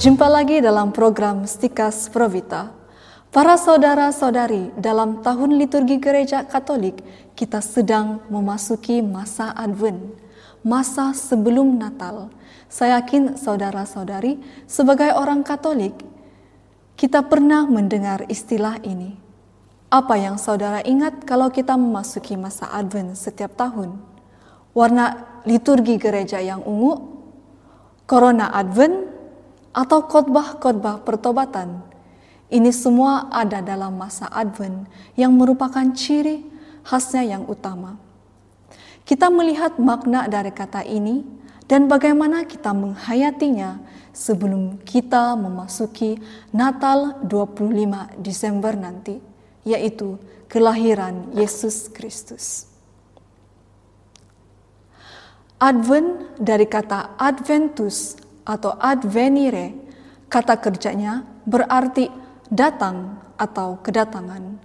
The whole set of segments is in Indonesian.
Jumpa lagi dalam program Stikas Provita. Para saudara-saudari, dalam tahun liturgi gereja Katolik, kita sedang memasuki masa Advent, masa sebelum Natal. Saya yakin saudara-saudari, sebagai orang Katolik, kita pernah mendengar istilah ini. Apa yang saudara ingat kalau kita memasuki masa Advent setiap tahun? Warna liturgi gereja yang ungu, Corona Advent, atau khotbah-khotbah pertobatan? Ini semua ada dalam masa Advent yang merupakan ciri khasnya yang utama. Kita melihat makna dari kata ini dan bagaimana kita menghayatinya sebelum kita memasuki Natal 25 Desember nanti, yaitu kelahiran Yesus Kristus. Advent dari kata adventus atau advenire, kata kerjanya berarti datang atau kedatangan.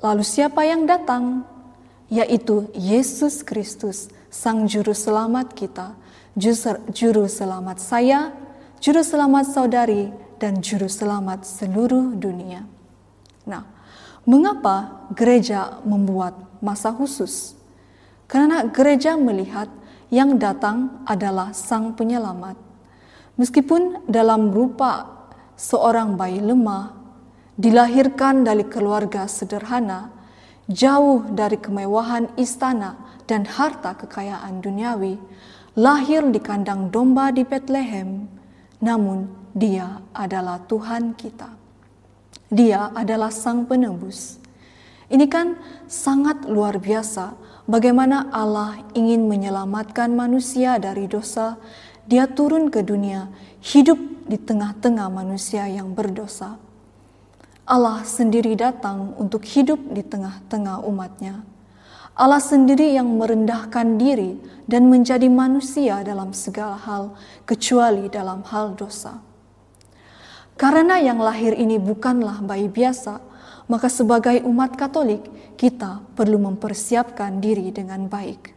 Lalu siapa yang datang? Yaitu Yesus Kristus, Sang Juru Selamat kita, Juru Selamat saya, Juru Selamat saudari, dan Juru Selamat seluruh dunia. Nah, mengapa gereja membuat masa khusus? Karena gereja melihat yang datang adalah Sang Penyelamat. Meskipun dalam rupa seorang bayi lemah, dilahirkan dari keluarga sederhana, jauh dari kemewahan istana dan harta kekayaan duniawi, lahir di kandang domba di Bethlehem, namun dia adalah Tuhan kita. Dia adalah Sang Penebus. Ini kan sangat luar biasa bagaimana Allah ingin menyelamatkan manusia dari dosa. Dia turun ke dunia, hidup di tengah-tengah manusia yang berdosa Allah sendiri datang untuk hidup di tengah-tengah umatnya. Allah sendiri yang merendahkan diri dan menjadi manusia dalam segala hal, kecuali dalam hal dosa. Karena yang lahir ini bukanlah bayi biasa, maka sebagai umat Katolik kita perlu mempersiapkan diri dengan baik.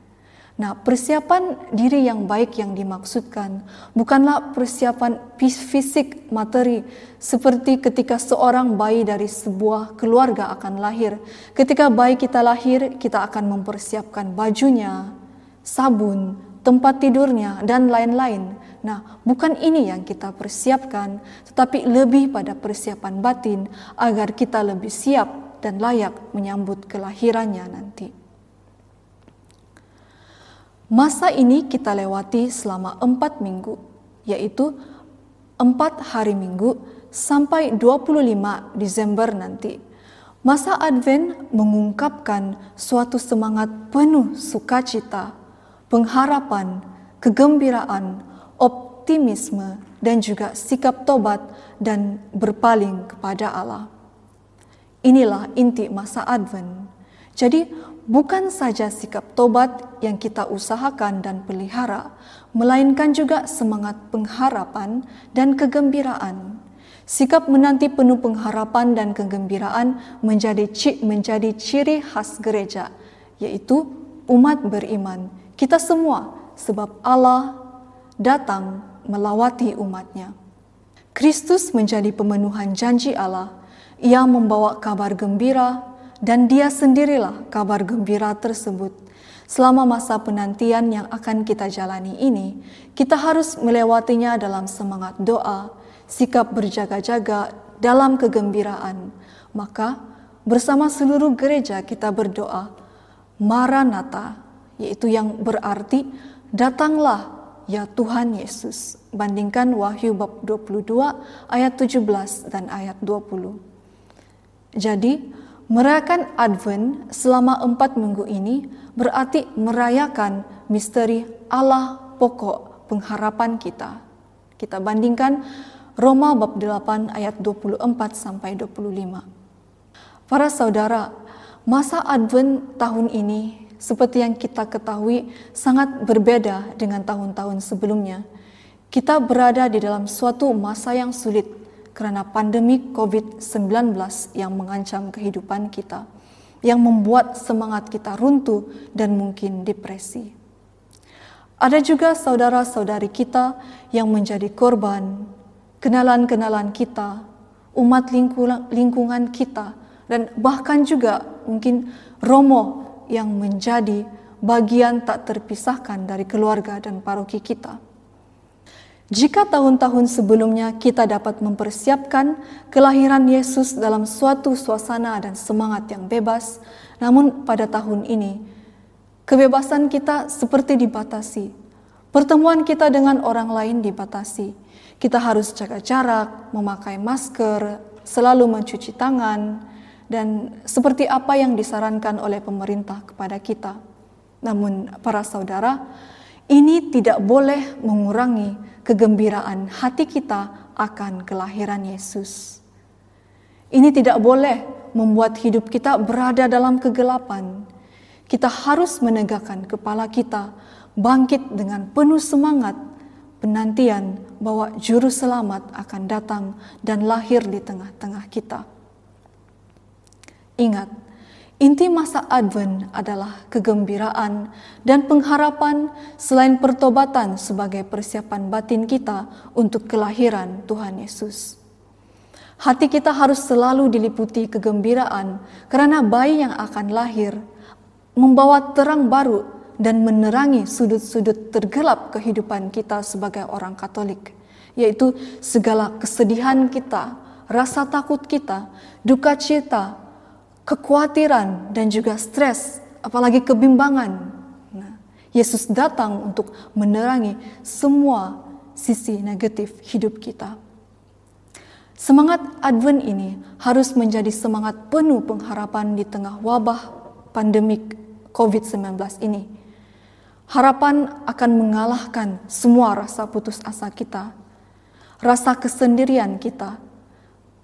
Nah, persiapan diri yang baik yang dimaksudkan bukanlah persiapan fisik materi seperti ketika seorang bayi dari sebuah keluarga akan lahir. Ketika bayi kita lahir, kita akan mempersiapkan bajunya, sabun, tempat tidurnya, dan lain-lain. Nah, bukan ini yang kita persiapkan, tetapi lebih pada persiapan batin agar kita lebih siap dan layak menyambut kelahirannya nanti. Masa ini kita lewati selama empat minggu, yaitu empat hari minggu sampai 25 Desember nanti. Masa Advent mengungkapkan suatu semangat penuh sukacita, pengharapan, kegembiraan, optimisme, dan juga sikap tobat dan berpaling kepada Allah. Inilah inti masa Advent. Jadi, bukan saja sikap tobat yang kita usahakan dan pelihara, melainkan juga semangat pengharapan dan kegembiraan. Sikap menanti penuh pengharapan dan kegembiraan menjadi menjadi ciri khas gereja, yaitu umat beriman. Kita semua sebab Allah datang melawati umatnya. Kristus menjadi pemenuhan janji Allah. Ia membawa kabar gembira dan dia sendirilah kabar gembira tersebut. Selama masa penantian yang akan kita jalani ini, kita harus melewatinya dalam semangat doa, sikap berjaga-jaga dalam kegembiraan. Maka, bersama seluruh gereja kita berdoa, Maranatha, yaitu yang berarti datanglah ya Tuhan Yesus. Bandingkan Wahyu bab 22 ayat 17 dan ayat 20. Jadi, Merayakan Advent selama empat minggu ini berarti merayakan misteri Allah pokok pengharapan kita. Kita bandingkan Roma bab 8 ayat 24 sampai 25. Para saudara, masa Advent tahun ini seperti yang kita ketahui sangat berbeda dengan tahun-tahun sebelumnya. Kita berada di dalam suatu masa yang sulit karena pandemi COVID-19 yang mengancam kehidupan kita, yang membuat semangat kita runtuh dan mungkin depresi. Ada juga saudara-saudari kita yang menjadi korban kenalan-kenalan kita, umat lingkungan kita, dan bahkan juga mungkin romo yang menjadi bagian tak terpisahkan dari keluarga dan paroki kita. Jika tahun-tahun sebelumnya kita dapat mempersiapkan kelahiran Yesus dalam suatu suasana dan semangat yang bebas, namun pada tahun ini kebebasan kita seperti dibatasi. Pertemuan kita dengan orang lain dibatasi. Kita harus jaga jarak, memakai masker, selalu mencuci tangan, dan seperti apa yang disarankan oleh pemerintah kepada kita. Namun, para saudara, ini tidak boleh mengurangi kegembiraan hati kita akan kelahiran Yesus. Ini tidak boleh membuat hidup kita berada dalam kegelapan. Kita harus menegakkan kepala kita, bangkit dengan penuh semangat, penantian bahwa Juru Selamat akan datang dan lahir di tengah-tengah kita. Ingat, Inti masa Advent adalah kegembiraan dan pengharapan selain pertobatan sebagai persiapan batin kita untuk kelahiran Tuhan Yesus. Hati kita harus selalu diliputi kegembiraan karena bayi yang akan lahir membawa terang baru dan menerangi sudut-sudut tergelap kehidupan kita sebagai orang Katolik, yaitu segala kesedihan kita, rasa takut kita, duka cita, kekhawatiran dan juga stres, apalagi kebimbangan. Nah, Yesus datang untuk menerangi semua sisi negatif hidup kita. Semangat Advent ini harus menjadi semangat penuh pengharapan di tengah wabah pandemik COVID-19 ini. Harapan akan mengalahkan semua rasa putus asa kita, rasa kesendirian kita.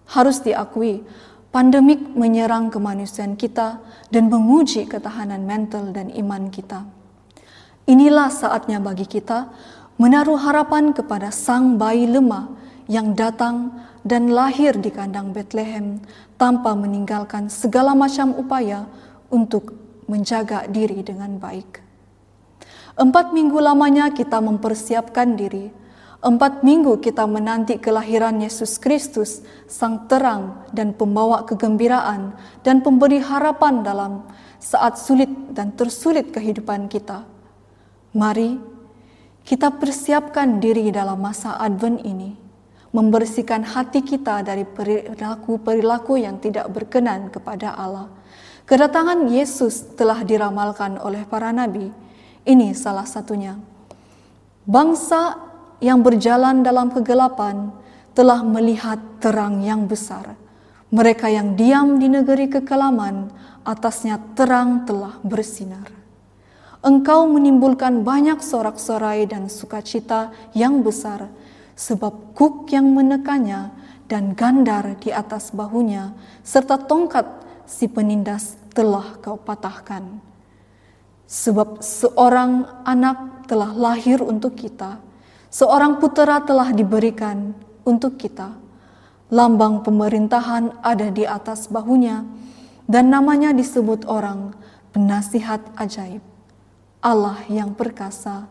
Harus diakui Pandemik menyerang kemanusiaan kita dan menguji ketahanan mental dan iman kita. Inilah saatnya bagi kita menaruh harapan kepada sang bayi lemah yang datang dan lahir di kandang Bethlehem tanpa meninggalkan segala macam upaya untuk menjaga diri dengan baik. Empat minggu lamanya kita mempersiapkan diri Empat minggu kita menanti kelahiran Yesus Kristus, Sang Terang dan pembawa kegembiraan dan pemberi harapan dalam saat sulit dan tersulit kehidupan kita. Mari kita persiapkan diri dalam masa Advent ini, membersihkan hati kita dari perilaku-perilaku yang tidak berkenan kepada Allah. Kedatangan Yesus telah diramalkan oleh para nabi. Ini salah satunya. Bangsa yang berjalan dalam kegelapan telah melihat terang yang besar. Mereka yang diam di negeri kekelaman, atasnya terang telah bersinar. Engkau menimbulkan banyak sorak-sorai dan sukacita yang besar, sebab kuk yang menekannya dan gandar di atas bahunya, serta tongkat si penindas telah kau patahkan. Sebab seorang anak telah lahir untuk kita, seorang putera telah diberikan untuk kita. Lambang pemerintahan ada di atas bahunya, dan namanya disebut orang penasihat ajaib, Allah yang perkasa,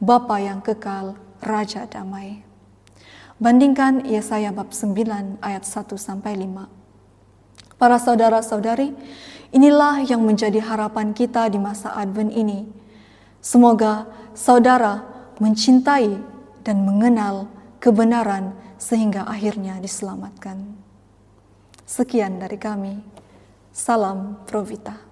Bapa yang kekal, Raja damai. Bandingkan Yesaya bab 9 ayat 1 sampai 5. Para saudara-saudari, inilah yang menjadi harapan kita di masa Advent ini. Semoga saudara mencintai dan mengenal kebenaran sehingga akhirnya diselamatkan. Sekian dari kami. Salam Provita.